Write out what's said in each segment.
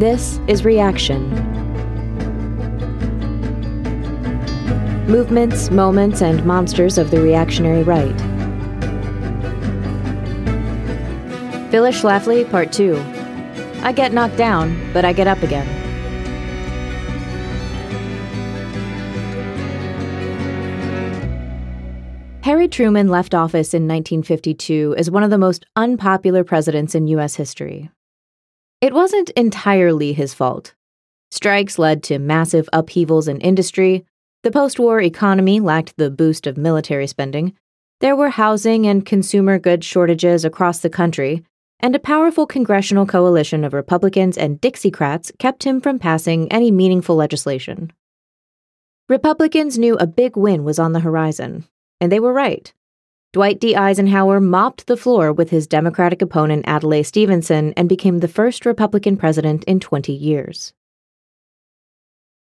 This is Reaction. Movements, moments, and monsters of the reactionary right. Phyllis Schlafly, Part 2. I get knocked down, but I get up again. Harry Truman left office in 1952 as one of the most unpopular presidents in U.S. history. It wasn't entirely his fault. Strikes led to massive upheavals in industry, the post war economy lacked the boost of military spending, there were housing and consumer goods shortages across the country, and a powerful congressional coalition of Republicans and Dixiecrats kept him from passing any meaningful legislation. Republicans knew a big win was on the horizon, and they were right. Dwight D. Eisenhower mopped the floor with his Democratic opponent Adlai Stevenson and became the first Republican president in 20 years.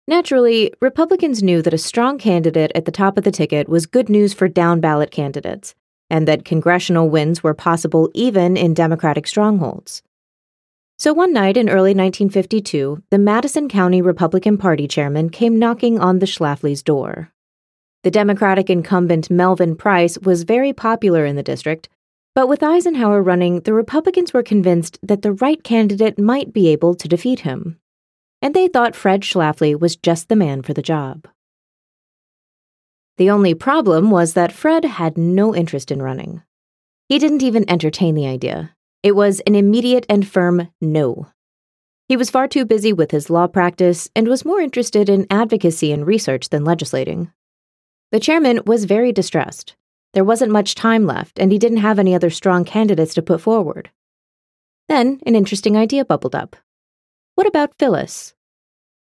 Naturally, Republicans knew that a strong candidate at the top of the ticket was good news for down ballot candidates, and that congressional wins were possible even in Democratic strongholds. So one night in early 1952, the Madison County Republican Party chairman came knocking on the Schlafly's door. The Democratic incumbent Melvin Price was very popular in the district, but with Eisenhower running, the Republicans were convinced that the right candidate might be able to defeat him. And they thought Fred Schlafly was just the man for the job. The only problem was that Fred had no interest in running. He didn't even entertain the idea. It was an immediate and firm no. He was far too busy with his law practice and was more interested in advocacy and research than legislating. The chairman was very distressed. There wasn't much time left, and he didn't have any other strong candidates to put forward. Then an interesting idea bubbled up. What about Phyllis?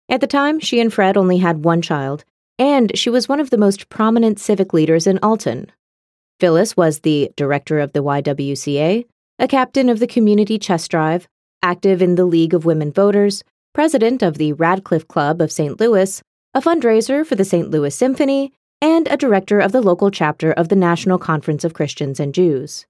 At the time, she and Fred only had one child, and she was one of the most prominent civic leaders in Alton. Phyllis was the director of the YWCA, a captain of the Community Chest Drive, active in the League of Women Voters, president of the Radcliffe Club of St. Louis, a fundraiser for the St. Louis Symphony, and a director of the local chapter of the National Conference of Christians and Jews.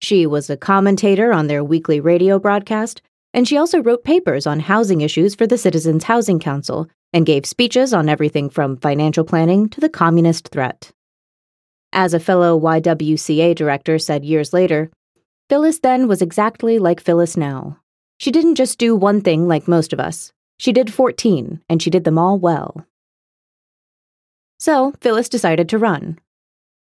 She was a commentator on their weekly radio broadcast, and she also wrote papers on housing issues for the Citizens Housing Council and gave speeches on everything from financial planning to the communist threat. As a fellow YWCA director said years later, Phyllis then was exactly like Phyllis now. She didn't just do one thing like most of us. She did 14, and she did them all well. So Phyllis decided to run.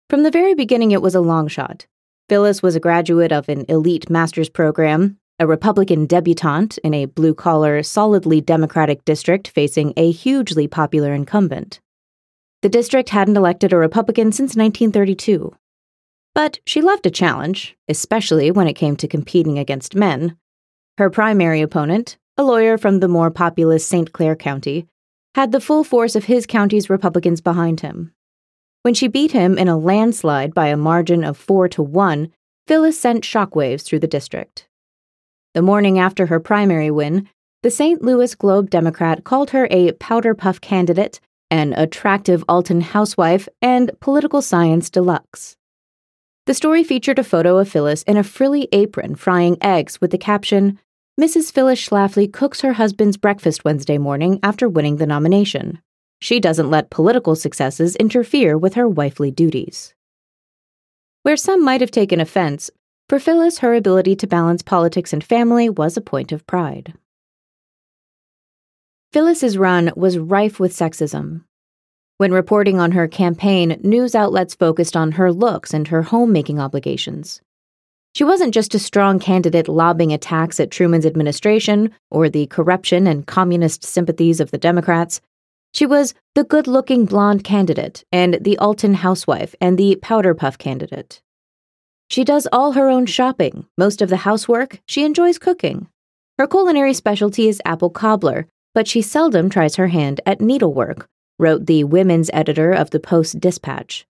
From the very beginning, it was a long shot. Phyllis was a graduate of an elite master's program, a Republican debutante in a blue collar, solidly Democratic district facing a hugely popular incumbent. The district hadn't elected a Republican since 1932. But she loved a challenge, especially when it came to competing against men. Her primary opponent, a lawyer from the more populous St. Clair County, had the full force of his county's Republicans behind him. When she beat him in a landslide by a margin of 4 to 1, Phyllis sent shockwaves through the district. The morning after her primary win, the St. Louis Globe Democrat called her a powder puff candidate, an attractive Alton housewife, and political science deluxe. The story featured a photo of Phyllis in a frilly apron frying eggs with the caption, Mrs. Phyllis Schlafly cooks her husband's breakfast Wednesday morning after winning the nomination. She doesn't let political successes interfere with her wifely duties. Where some might have taken offense, for Phyllis, her ability to balance politics and family was a point of pride. Phyllis's run was rife with sexism. When reporting on her campaign, news outlets focused on her looks and her homemaking obligations. She wasn't just a strong candidate lobbing attacks at Truman's administration or the corruption and communist sympathies of the Democrats. She was the good looking blonde candidate and the Alton housewife and the powder puff candidate. She does all her own shopping, most of the housework, she enjoys cooking. Her culinary specialty is apple cobbler, but she seldom tries her hand at needlework, wrote the women's editor of the Post Dispatch.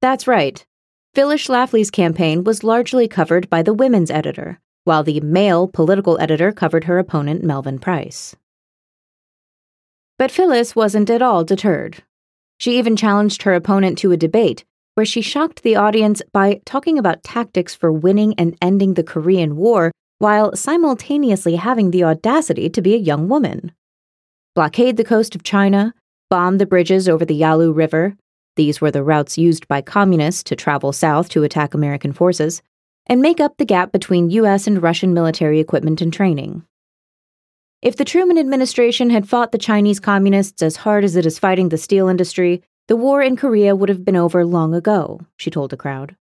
That's right, Phyllis Schlafly's campaign was largely covered by the women's editor, while the male political editor covered her opponent, Melvin Price. But Phyllis wasn't at all deterred. She even challenged her opponent to a debate where she shocked the audience by talking about tactics for winning and ending the Korean War while simultaneously having the audacity to be a young woman. Blockade the coast of China, bomb the bridges over the Yalu River, these were the routes used by communists to travel south to attack American forces, and make up the gap between US and Russian military equipment and training. If the Truman administration had fought the Chinese communists as hard as it is fighting the steel industry, the war in Korea would have been over long ago, she told the crowd.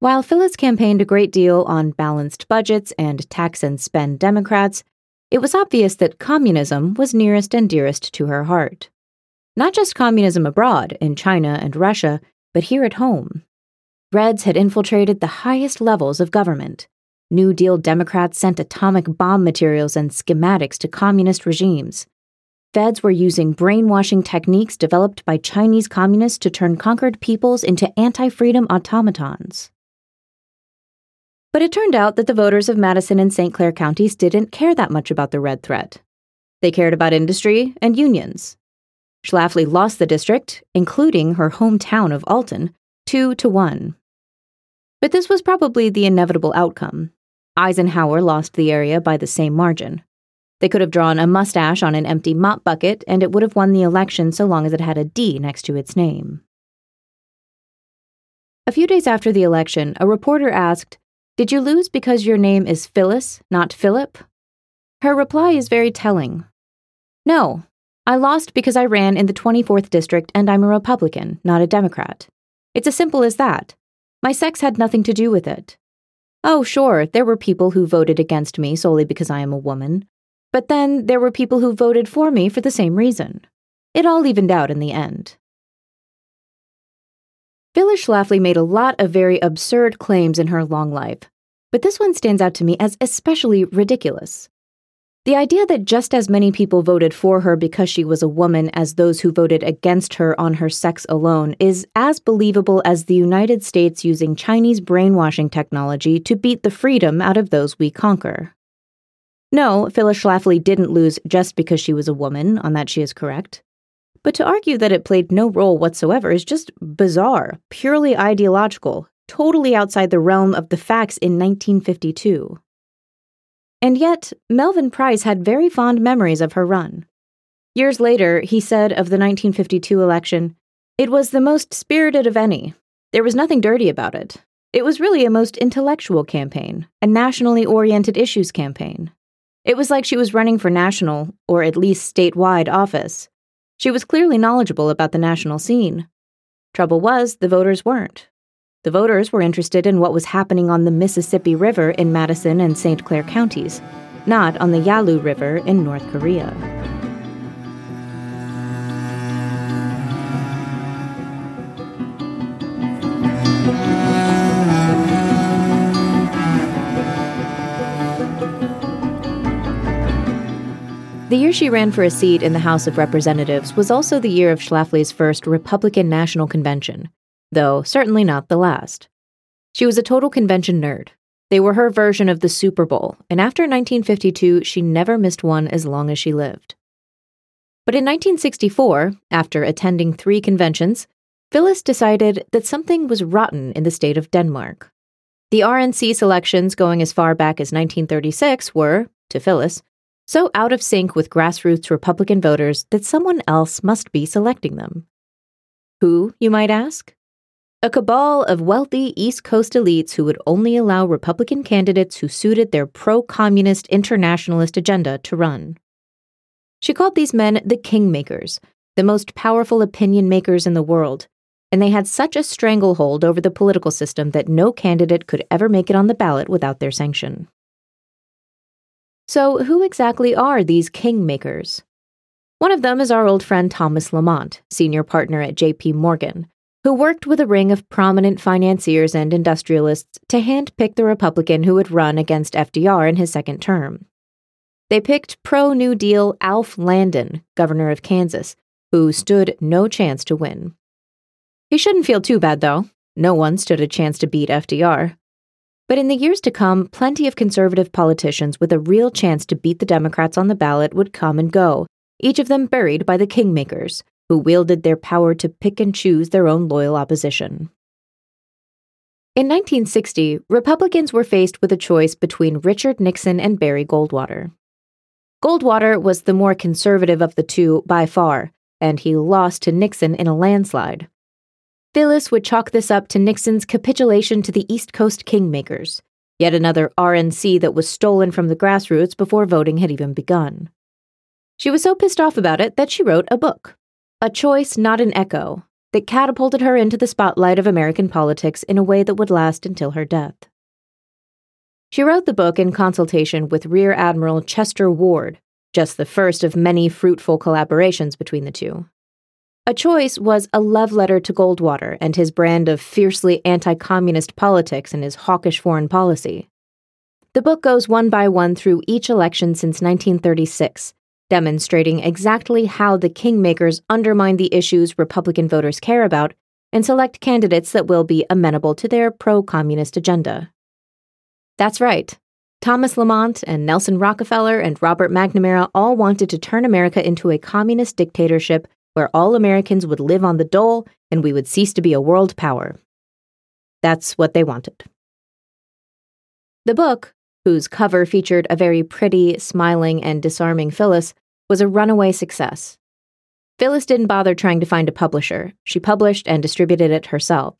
While Phyllis campaigned a great deal on balanced budgets and tax and spend Democrats, it was obvious that communism was nearest and dearest to her heart. Not just communism abroad, in China and Russia, but here at home. Reds had infiltrated the highest levels of government. New Deal Democrats sent atomic bomb materials and schematics to communist regimes. Feds were using brainwashing techniques developed by Chinese communists to turn conquered peoples into anti freedom automatons. But it turned out that the voters of Madison and St. Clair counties didn't care that much about the red threat. They cared about industry and unions. Schlafly lost the district, including her hometown of Alton, 2 to 1. But this was probably the inevitable outcome. Eisenhower lost the area by the same margin. They could have drawn a mustache on an empty mop bucket, and it would have won the election so long as it had a D next to its name. A few days after the election, a reporter asked, did you lose because your name is Phyllis, not Philip? Her reply is very telling. No, I lost because I ran in the 24th district and I'm a Republican, not a Democrat. It's as simple as that. My sex had nothing to do with it. Oh, sure, there were people who voted against me solely because I am a woman. But then there were people who voted for me for the same reason. It all evened out in the end. Phyllis Schlafly made a lot of very absurd claims in her long life, but this one stands out to me as especially ridiculous. The idea that just as many people voted for her because she was a woman as those who voted against her on her sex alone is as believable as the United States using Chinese brainwashing technology to beat the freedom out of those we conquer. No, Phyllis Schlafly didn't lose just because she was a woman, on that she is correct. But to argue that it played no role whatsoever is just bizarre, purely ideological, totally outside the realm of the facts in 1952. And yet, Melvin Price had very fond memories of her run. Years later, he said of the 1952 election, It was the most spirited of any. There was nothing dirty about it. It was really a most intellectual campaign, a nationally oriented issues campaign. It was like she was running for national, or at least statewide, office. She was clearly knowledgeable about the national scene. Trouble was, the voters weren't. The voters were interested in what was happening on the Mississippi River in Madison and St. Clair counties, not on the Yalu River in North Korea. The year she ran for a seat in the House of Representatives was also the year of Schlafly's first Republican National Convention, though certainly not the last. She was a total convention nerd. They were her version of the Super Bowl, and after 1952, she never missed one as long as she lived. But in 1964, after attending three conventions, Phyllis decided that something was rotten in the state of Denmark. The RNC selections going as far back as 1936 were, to Phyllis, so out of sync with grassroots Republican voters that someone else must be selecting them. Who, you might ask? A cabal of wealthy East Coast elites who would only allow Republican candidates who suited their pro communist internationalist agenda to run. She called these men the kingmakers, the most powerful opinion makers in the world, and they had such a stranglehold over the political system that no candidate could ever make it on the ballot without their sanction. So, who exactly are these kingmakers? One of them is our old friend Thomas Lamont, senior partner at JP Morgan, who worked with a ring of prominent financiers and industrialists to handpick the Republican who would run against FDR in his second term. They picked pro New Deal Alf Landon, governor of Kansas, who stood no chance to win. He shouldn't feel too bad, though. No one stood a chance to beat FDR. But in the years to come, plenty of conservative politicians with a real chance to beat the Democrats on the ballot would come and go, each of them buried by the kingmakers, who wielded their power to pick and choose their own loyal opposition. In 1960, Republicans were faced with a choice between Richard Nixon and Barry Goldwater. Goldwater was the more conservative of the two by far, and he lost to Nixon in a landslide. Phyllis would chalk this up to Nixon's capitulation to the East Coast kingmakers, yet another RNC that was stolen from the grassroots before voting had even begun. She was so pissed off about it that she wrote a book, A Choice Not an Echo, that catapulted her into the spotlight of American politics in a way that would last until her death. She wrote the book in consultation with Rear Admiral Chester Ward, just the first of many fruitful collaborations between the two. A Choice was a love letter to Goldwater and his brand of fiercely anti communist politics and his hawkish foreign policy. The book goes one by one through each election since 1936 demonstrating exactly how the kingmakers undermine the issues Republican voters care about and select candidates that will be amenable to their pro communist agenda. That's right. Thomas Lamont and Nelson Rockefeller and Robert McNamara all wanted to turn America into a communist dictatorship where all Americans would live on the dole and we would cease to be a world power. That's what they wanted. The book, whose cover featured a very pretty, smiling, and disarming Phyllis, was a runaway success. Phyllis didn't bother trying to find a publisher, she published and distributed it herself.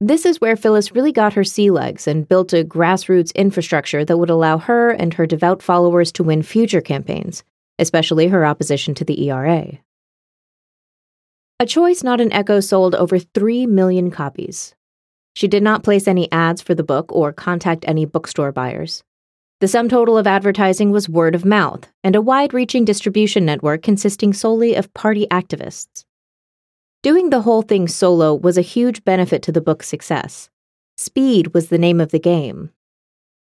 This is where Phyllis really got her sea legs and built a grassroots infrastructure that would allow her and her devout followers to win future campaigns, especially her opposition to the ERA. A Choice Not an Echo sold over 3 million copies, she did not place any ads for the book or contact any bookstore buyers. The sum total of advertising was word of mouth and a wide reaching distribution network consisting solely of party activists. Doing the whole thing solo was a huge benefit to the book's success. Speed was the name of the game.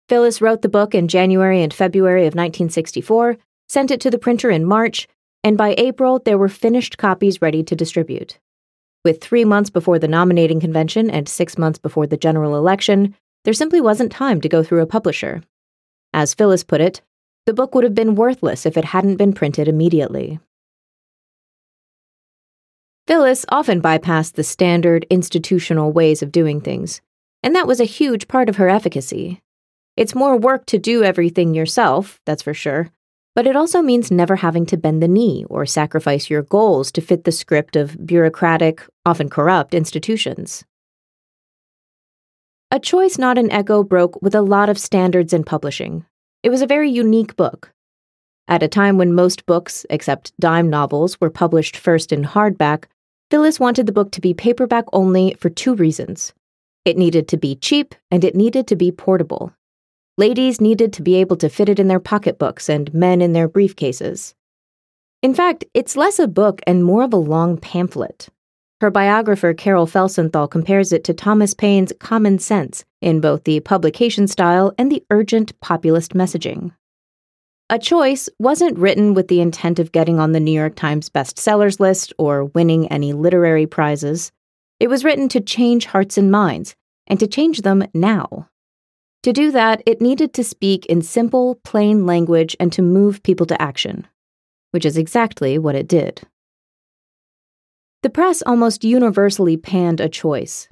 Phyllis wrote the book in January and February of 1964, sent it to the printer in March, and by April there were finished copies ready to distribute. With three months before the nominating convention and six months before the general election, there simply wasn't time to go through a publisher. As Phyllis put it, the book would have been worthless if it hadn't been printed immediately. Phyllis often bypassed the standard institutional ways of doing things, and that was a huge part of her efficacy. It's more work to do everything yourself, that's for sure, but it also means never having to bend the knee or sacrifice your goals to fit the script of bureaucratic, often corrupt institutions. A Choice Not an Echo broke with a lot of standards in publishing. It was a very unique book. At a time when most books, except dime novels, were published first in hardback, Phyllis wanted the book to be paperback only for two reasons. It needed to be cheap and it needed to be portable. Ladies needed to be able to fit it in their pocketbooks and men in their briefcases. In fact, it's less a book and more of a long pamphlet. Her biographer Carol Felsenthal compares it to Thomas Paine's Common Sense in both the publication style and the urgent populist messaging. A Choice wasn't written with the intent of getting on the New York Times bestsellers list or winning any literary prizes. It was written to change hearts and minds, and to change them now. To do that, it needed to speak in simple, plain language and to move people to action, which is exactly what it did. The press almost universally panned a choice.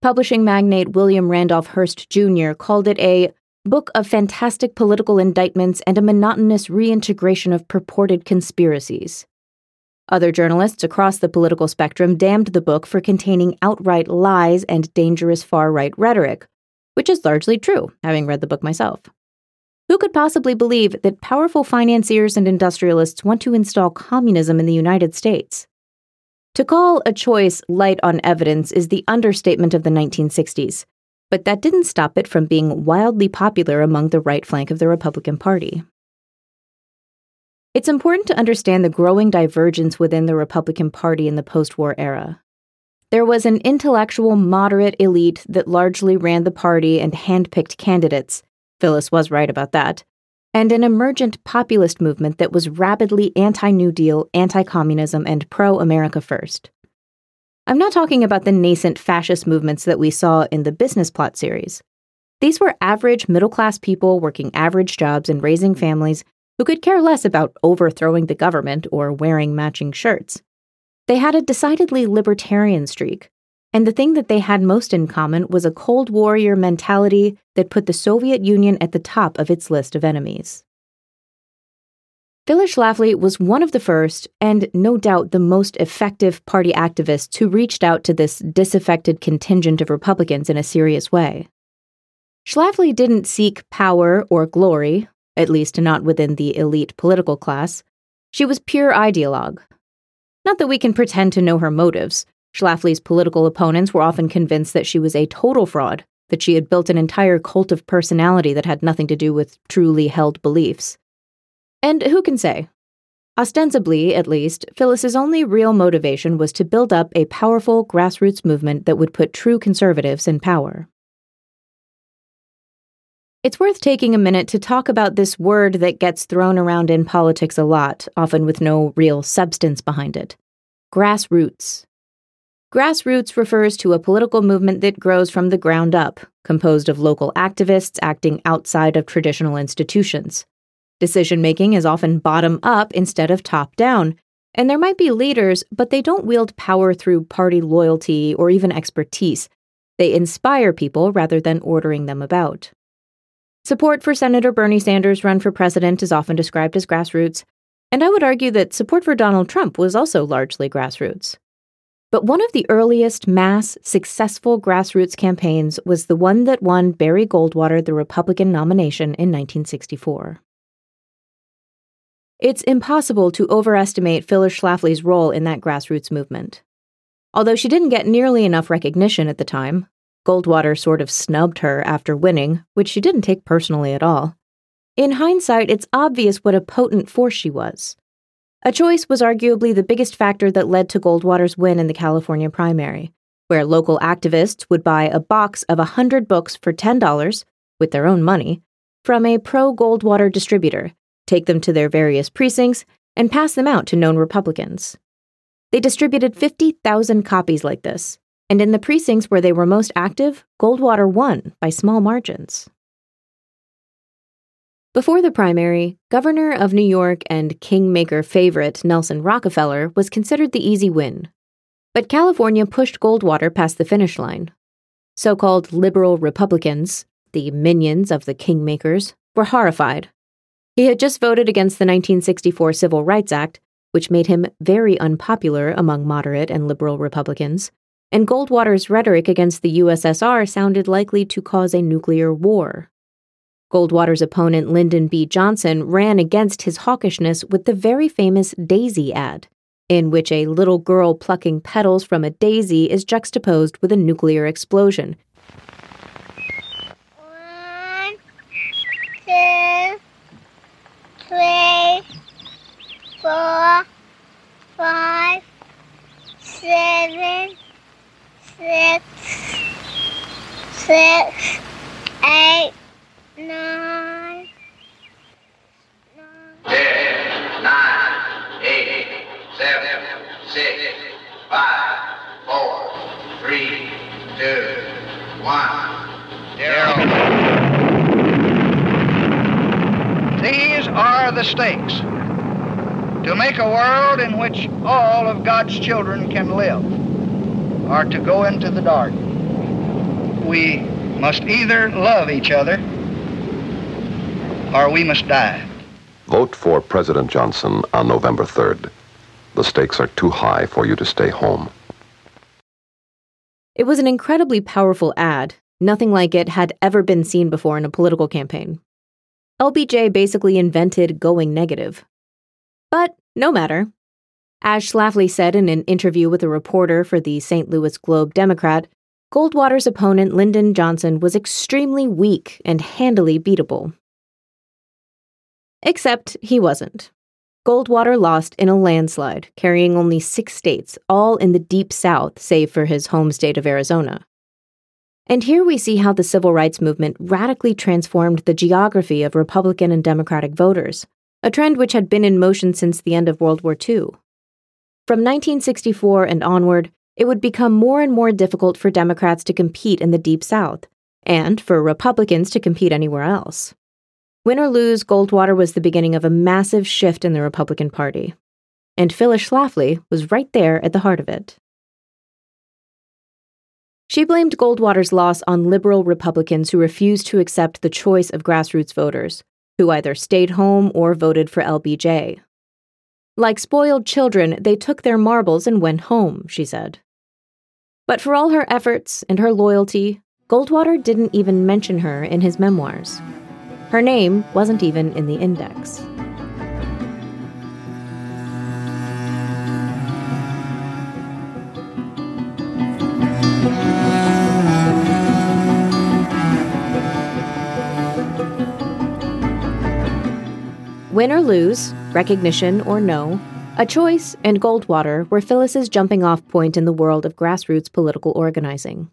Publishing magnate William Randolph Hearst Jr. called it a book of fantastic political indictments and a monotonous reintegration of purported conspiracies. Other journalists across the political spectrum damned the book for containing outright lies and dangerous far right rhetoric, which is largely true, having read the book myself. Who could possibly believe that powerful financiers and industrialists want to install communism in the United States? To call a choice light on evidence is the understatement of the 1960s, but that didn't stop it from being wildly popular among the right flank of the Republican Party. It's important to understand the growing divergence within the Republican Party in the post war era. There was an intellectual moderate elite that largely ran the party and handpicked candidates. Phyllis was right about that. And an emergent populist movement that was rabidly anti New Deal, anti communism, and pro America First. I'm not talking about the nascent fascist movements that we saw in the Business Plot series. These were average middle class people working average jobs and raising families who could care less about overthrowing the government or wearing matching shirts. They had a decidedly libertarian streak, And the thing that they had most in common was a Cold Warrior mentality that put the Soviet Union at the top of its list of enemies. Phyllis Schlafly was one of the first, and no doubt the most effective party activists who reached out to this disaffected contingent of Republicans in a serious way. Schlafly didn't seek power or glory, at least not within the elite political class. She was pure ideologue. Not that we can pretend to know her motives. Schlafly's political opponents were often convinced that she was a total fraud, that she had built an entire cult of personality that had nothing to do with truly held beliefs. And who can say? Ostensibly, at least, Phyllis's only real motivation was to build up a powerful grassroots movement that would put true conservatives in power. It's worth taking a minute to talk about this word that gets thrown around in politics a lot, often with no real substance behind it grassroots. Grassroots refers to a political movement that grows from the ground up, composed of local activists acting outside of traditional institutions. Decision making is often bottom up instead of top down, and there might be leaders, but they don't wield power through party loyalty or even expertise. They inspire people rather than ordering them about. Support for Senator Bernie Sanders' run for president is often described as grassroots, and I would argue that support for Donald Trump was also largely grassroots. But one of the earliest mass, successful grassroots campaigns was the one that won Barry Goldwater the Republican nomination in 1964. It's impossible to overestimate Phyllis Schlafly's role in that grassroots movement. Although she didn't get nearly enough recognition at the time, Goldwater sort of snubbed her after winning, which she didn't take personally at all. In hindsight, it's obvious what a potent force she was. A choice was arguably the biggest factor that led to Goldwater's win in the California primary, where local activists would buy a box of 100 books for $10 with their own money from a pro Goldwater distributor take them to their various precincts, and pass them out to known Republicans. They distributed 50,000 copies like this, and in the precincts where they were most active, Goldwater won by small margins. Before the primary, Governor of New York and Kingmaker favorite Nelson Rockefeller was considered the easy win. But California pushed Goldwater past the finish line. So called liberal Republicans, the minions of the Kingmakers, were horrified he had just voted against the 1964 Civil Rights Act, which made him very unpopular among moderate and liberal Republicans, and Goldwater's rhetoric against the USSR sounded likely to cause a nuclear war. Goldwater's opponent, Lyndon B. Johnson, ran against his hawkishness with the very famous Daisy ad, in which a little girl plucking petals from a daisy is juxtaposed with a nuclear explosion. One, two, three, four, five, seven, six, six, eight, nine. Ten, nine, eight, seven, six, five, four, three, two, one, zero. These are the stakes to make a world in which all of God's children can live or to go into the dark. We must either love each other or we must die. Vote for President Johnson on November 3rd. The stakes are too high for you to stay home. It was an incredibly powerful ad. Nothing like it had ever been seen before in a political campaign. LBJ basically invented going negative. But no matter. As Schlafly said in an interview with a reporter for the St. Louis Globe Democrat, Goldwater's opponent Lyndon Johnson was extremely weak and handily beatable. Except he wasn't. Goldwater lost in a landslide, carrying only six states, all in the deep South, save for his home state of Arizona. And here we see how the civil rights movement radically transformed the geography of Republican and Democratic voters, a trend which had been in motion since the end of World War II. From 1964 and onward, it would become more and more difficult for Democrats to compete in the Deep South, and for Republicans to compete anywhere else. Win or lose, Goldwater was the beginning of a massive shift in the Republican Party. And Phyllis Schlafly was right there at the heart of it. She blamed Goldwater's loss on liberal Republicans who refused to accept the choice of grassroots voters, who either stayed home or voted for LBJ. Like spoiled children, they took their marbles and went home, she said. But for all her efforts and her loyalty, Goldwater didn't even mention her in his memoirs. Her name wasn't even in the index. Win or lose, recognition or no, a choice and Goldwater were Phyllis's jumping off point in the world of grassroots political organizing.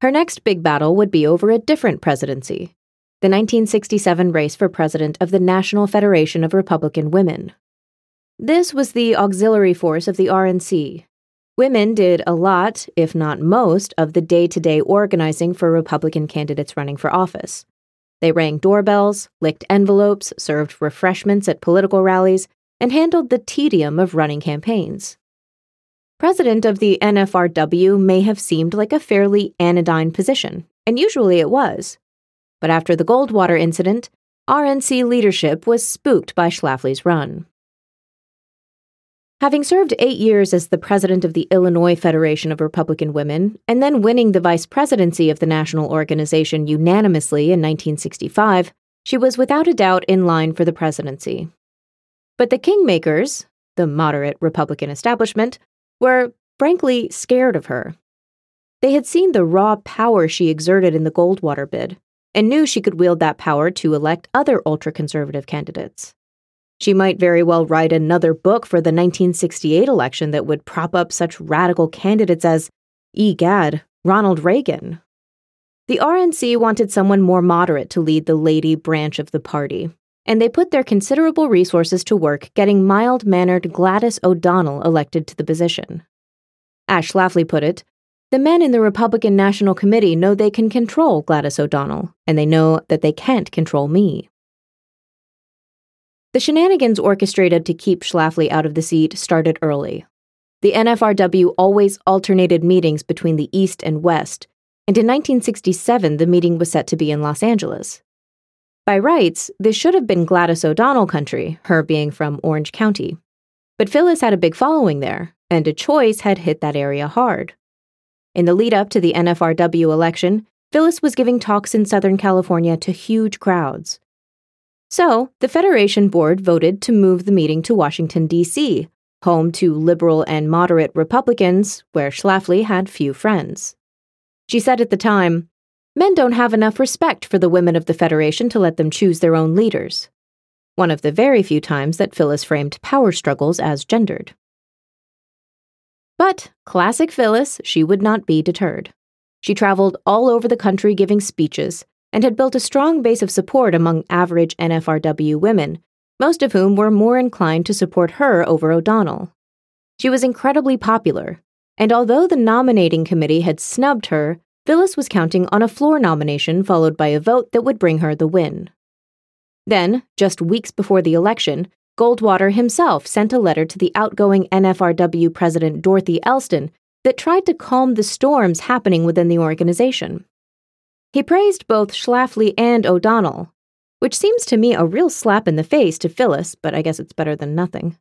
Her next big battle would be over a different presidency the 1967 race for president of the National Federation of Republican Women. This was the auxiliary force of the RNC. Women did a lot, if not most, of the day to day organizing for Republican candidates running for office. They rang doorbells, licked envelopes, served refreshments at political rallies, and handled the tedium of running campaigns. President of the NFRW may have seemed like a fairly anodyne position, and usually it was. But after the Goldwater incident, RNC leadership was spooked by Schlafly's run. Having served eight years as the president of the Illinois Federation of Republican Women, and then winning the vice presidency of the national organization unanimously in 1965, she was without a doubt in line for the presidency. But the Kingmakers, the moderate Republican establishment, were, frankly, scared of her. They had seen the raw power she exerted in the Goldwater bid, and knew she could wield that power to elect other ultra conservative candidates. She might very well write another book for the 1968 election that would prop up such radical candidates as, egad, Ronald Reagan. The RNC wanted someone more moderate to lead the lady branch of the party, and they put their considerable resources to work getting mild mannered Gladys O'Donnell elected to the position. As Schlafly put it, the men in the Republican National Committee know they can control Gladys O'Donnell, and they know that they can't control me. The shenanigans orchestrated to keep Schlafly out of the seat started early. The NFRW always alternated meetings between the East and West, and in 1967 the meeting was set to be in Los Angeles. By rights, this should have been Gladys O'Donnell country, her being from Orange County. But Phyllis had a big following there, and a choice had hit that area hard. In the lead up to the NFRW election, Phyllis was giving talks in Southern California to huge crowds. So, the Federation Board voted to move the meeting to Washington, D.C., home to liberal and moderate Republicans, where Schlafly had few friends. She said at the time, Men don't have enough respect for the women of the Federation to let them choose their own leaders. One of the very few times that Phyllis framed power struggles as gendered. But, classic Phyllis, she would not be deterred. She traveled all over the country giving speeches, and had built a strong base of support among average NFRW women, most of whom were more inclined to support her over O'Donnell. She was incredibly popular, and although the nominating committee had snubbed her, Phyllis was counting on a floor nomination followed by a vote that would bring her the win. Then, just weeks before the election, Goldwater himself sent a letter to the outgoing NFRW president Dorothy Elston that tried to calm the storms happening within the organization. He praised both Schlafly and O'Donnell, which seems to me a real slap in the face to Phyllis, but I guess it's better than nothing.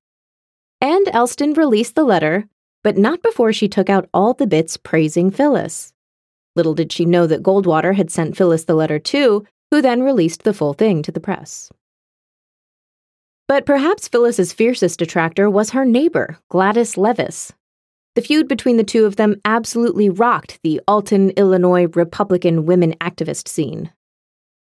And Elston released the letter, but not before she took out all the bits praising Phyllis. Little did she know that Goldwater had sent Phyllis the letter too, who then released the full thing to the press. But perhaps Phyllis's fiercest detractor was her neighbor, Gladys Levis, the feud between the two of them absolutely rocked the Alton, Illinois Republican women activist scene.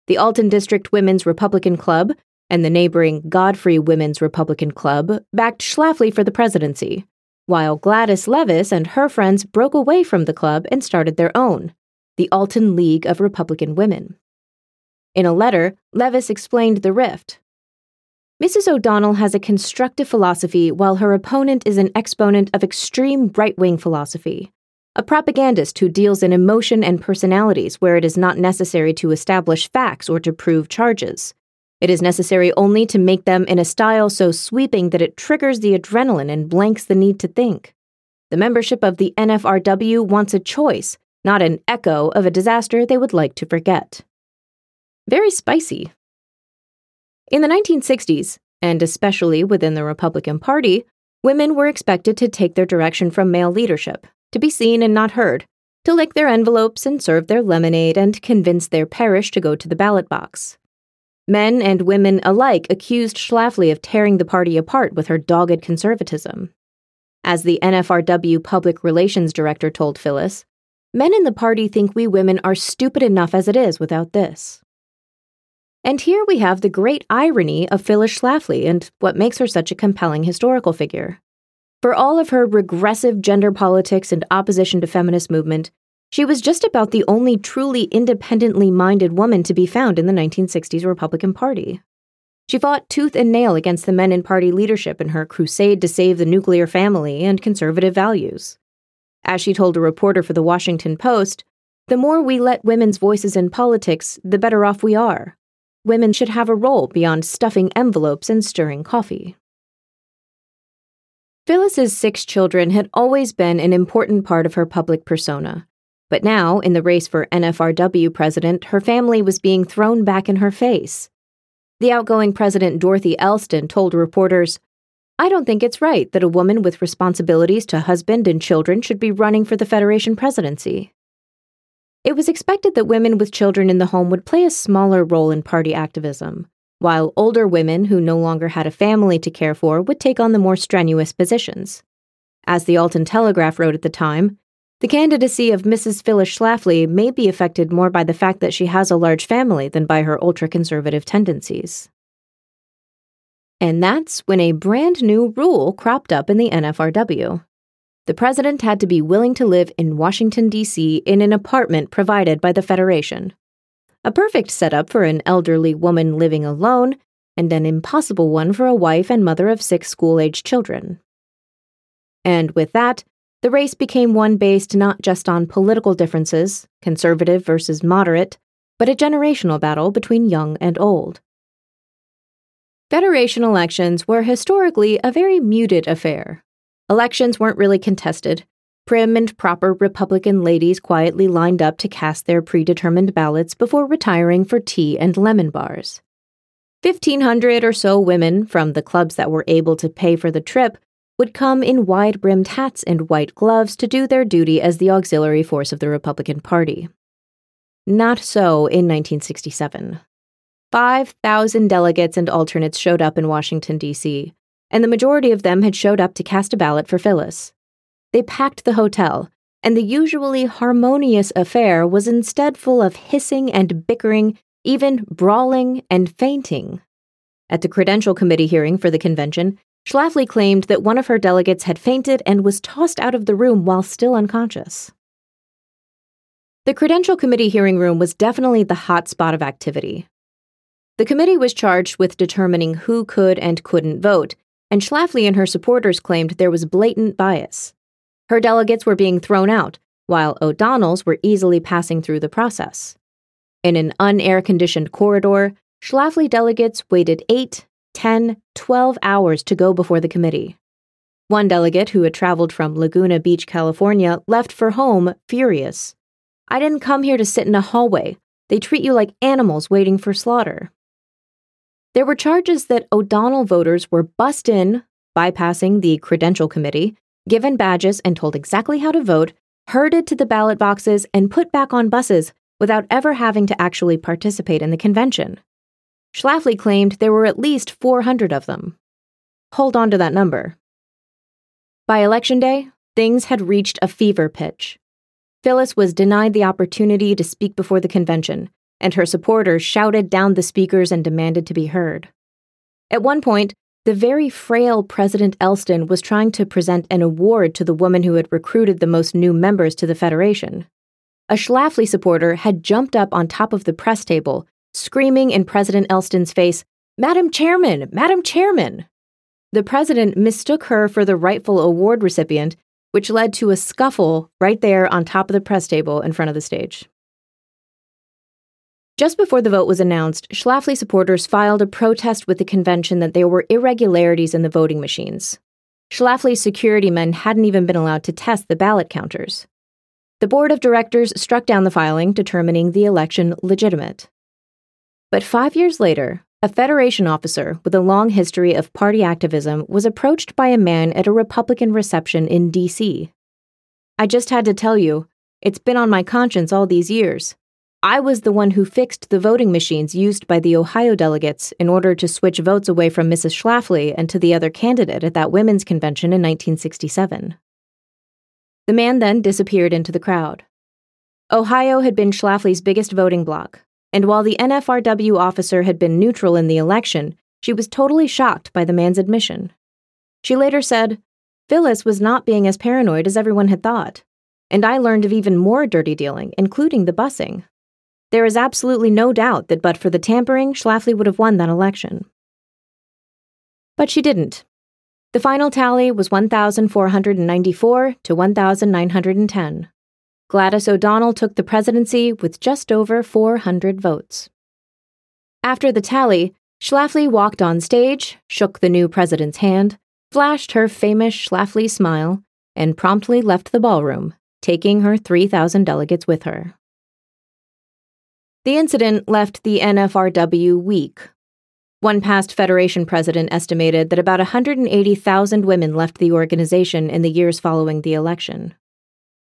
The Alton District Women's Republican Club and the neighboring Godfrey Women's Republican Club backed Schlafly for the presidency, while Gladys Levis and her friends broke away from the club and started their own, the Alton League of Republican Women. In a letter, Levis explained the rift, Mrs. O'Donnell has a constructive philosophy while her opponent is an exponent of extreme right wing philosophy. A propagandist who deals in emotion and personalities where it is not necessary to establish facts or to prove charges. It is necessary only to make them in a style so sweeping that it triggers the adrenaline and blanks the need to think. The membership of the NFRW wants a choice, not an echo of a disaster they would like to forget. Very spicy. In the 1960s, and especially within the Republican Party, women were expected to take their direction from male leadership, to be seen and not heard, to lick their envelopes and serve their lemonade and convince their parish to go to the ballot box. Men and women alike accused Schlafly of tearing the party apart with her dogged conservatism. As the NFRW public relations director told Phyllis, men in the party think we women are stupid enough as it is without this. And here we have the great irony of Phyllis Schlafly and what makes her such a compelling historical figure. For all of her regressive gender politics and opposition to feminist movement, she was just about the only truly independently minded woman to be found in the 1960s Republican Party. She fought tooth and nail against the men in party leadership in her crusade to save the nuclear family and conservative values. As she told a reporter for the Washington Post, the more we let women's voices in politics, the better off we are. Women should have a role beyond stuffing envelopes and stirring coffee. Phyllis's six children had always been an important part of her public persona. But now, in the race for NFRW president, her family was being thrown back in her face. The outgoing president, Dorothy Elston, told reporters, I don't think it's right that a woman with responsibilities to husband and children should be running for the Federation presidency. It was expected that women with children in the home would play a smaller role in party activism, while older women who no longer had a family to care for would take on the more strenuous positions. As the Alton Telegraph wrote at the time, the candidacy of Mrs. Phyllis Schlafly may be affected more by the fact that she has a large family than by her ultra conservative tendencies. And that's when a brand new rule cropped up in the NFRW. The president had to be willing to live in Washington, D.C. in an apartment provided by the Federation. A perfect setup for an elderly woman living alone, and an impossible one for a wife and mother of six school aged children. And with that, the race became one based not just on political differences, conservative versus moderate, but a generational battle between young and old. Federation elections were historically a very muted affair. Elections weren't really contested, Prim and proper Republican ladies quietly lined up to cast their predetermined ballots before retiring for tea and lemon bars. 1,500 or so women from the clubs that were able to pay for the trip would come in wide brimmed hats and white gloves to do their duty as the auxiliary force of the Republican Party. Not so in 1967. 5,000 delegates and alternates showed up in Washington, D.C., and the majority of them had showed up to cast a ballot for Phyllis. They packed the hotel, and the usually harmonious affair was instead full of hissing and bickering, even brawling and fainting. At the Credential Committee hearing for the convention, Schlafly claimed that one of her delegates had fainted and was tossed out of the room while still unconscious. The Credential Committee hearing room was definitely the hot spot of activity. The committee was charged with determining who could and couldn't vote, and Schlafly and her supporters claimed there was blatant bias. Her delegates were being thrown out, while O'Donnell's were easily passing through the process. In an unair conditioned corridor, Schlafly delegates waited 8, 10, 12 hours to go before the committee. One delegate who had traveled from Laguna Beach, California, left for home furious. I didn't come here to sit in a hallway. They treat you like animals waiting for slaughter. There were charges that O'Donnell voters were bussed in, bypassing the credential committee, given badges and told exactly how to vote, herded to the ballot boxes, and put back on buses without ever having to actually participate in the convention. Schlafly claimed there were at least 400 of them. Hold on to that number. By election day, things had reached a fever pitch. Phyllis was denied the opportunity to speak before the convention, and her supporters shouted down the speakers and demanded to be heard. At one point, the very frail President Elston was trying to present an award to the woman who had recruited the most new members to the Federation. A Schlafly supporter had jumped up on top of the press table, screaming in President Elston's face, Madam Chairman! Madam Chairman! The president mistook her for the rightful award recipient, which led to a scuffle right there on top of the press table in front of the stage. Just before the vote was announced, Schlafly supporters filed a protest with the convention that there were irregularities in the voting machines. Schlafly's security men hadn't even been allowed to test the ballot counters. The board of directors struck down the filing, determining the election legitimate. But five years later, a Federation officer with a long history of party activism was approached by a man at a Republican reception in D.C. I just had to tell you, it's been on my conscience all these years. I was the one who fixed the voting machines used by the Ohio delegates in order to switch votes away from Mrs. Schlafly and to the other candidate at that women's convention in 1967. The man then disappeared into the crowd. Ohio had been Schlafly's biggest voting bloc, and while the NFRW officer had been neutral in the election, she was totally shocked by the man's admission. She later said, Phyllis was not being as paranoid as everyone had thought, and I learned of even more dirty dealing, including the busing. There is absolutely no doubt that but for the tampering, Schlafly would have won that election. But she didn't. The final tally was 1,494 to 1,910. Gladys O'Donnell took the presidency with just over 400 votes. After the tally, Schlafly walked on stage, shook the new president's hand, flashed her famous Schlafly smile, and promptly left the ballroom, taking her 3,000 delegates with her. The incident left the NFRW weak. One past Federation president estimated that about 180,000 women left the organization in the years following the election.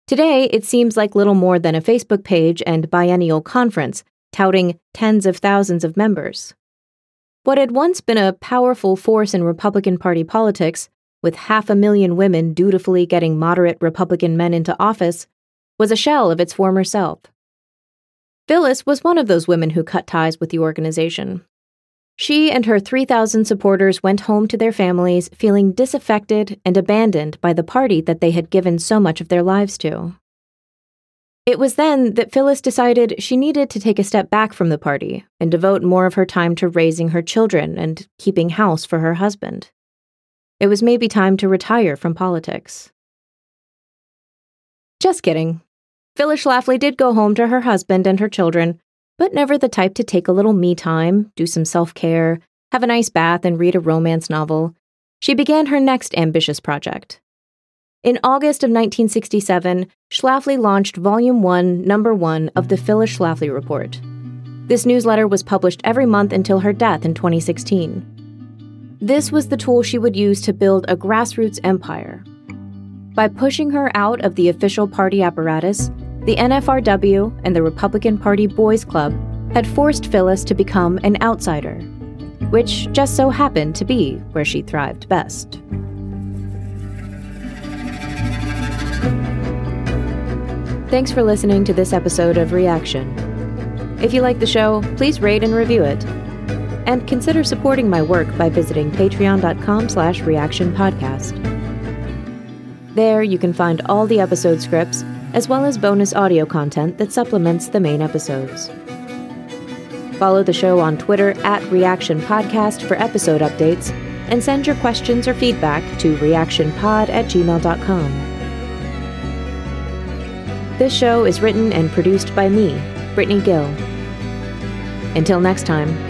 Today, it seems like little more than a Facebook page and biennial conference touting tens of thousands of members. What had once been a powerful force in Republican Party politics, with half a million women dutifully getting moderate Republican men into office, was a shell of its former self. Phyllis was one of those women who cut ties with the organization. She and her 3,000 supporters went home to their families feeling disaffected and abandoned by the party that they had given so much of their lives to. It was then that Phyllis decided she needed to take a step back from the party and devote more of her time to raising her children and keeping house for her husband. It was maybe time to retire from politics. Just kidding. Phyllis Schlafly did go home to her husband and her children, but never the type to take a little me time, do some self care, have a nice bath, and read a romance novel. She began her next ambitious project. In August of 1967, Schlafly launched Volume 1, Number 1 of the Phyllis Schlafly Report. This newsletter was published every month until her death in 2016. This was the tool she would use to build a grassroots empire. By pushing her out of the official party apparatus, the NFRW and the Republican Party Boys Club had forced Phyllis to become an outsider, which just so happened to be where she thrived best. Thanks for listening to this episode of Reaction. If you like the show, please rate and review it. And consider supporting my work by visiting patreon.com slash reactionpodcast. There you can find all the episode scripts as well as bonus audio content that supplements the main episodes. Follow the show on Twitter at Reaction Podcast for episode updates, and send your questions or feedback to reactionpod at gmail.com. This show is written and produced by me, Brittany Gill. Until next time,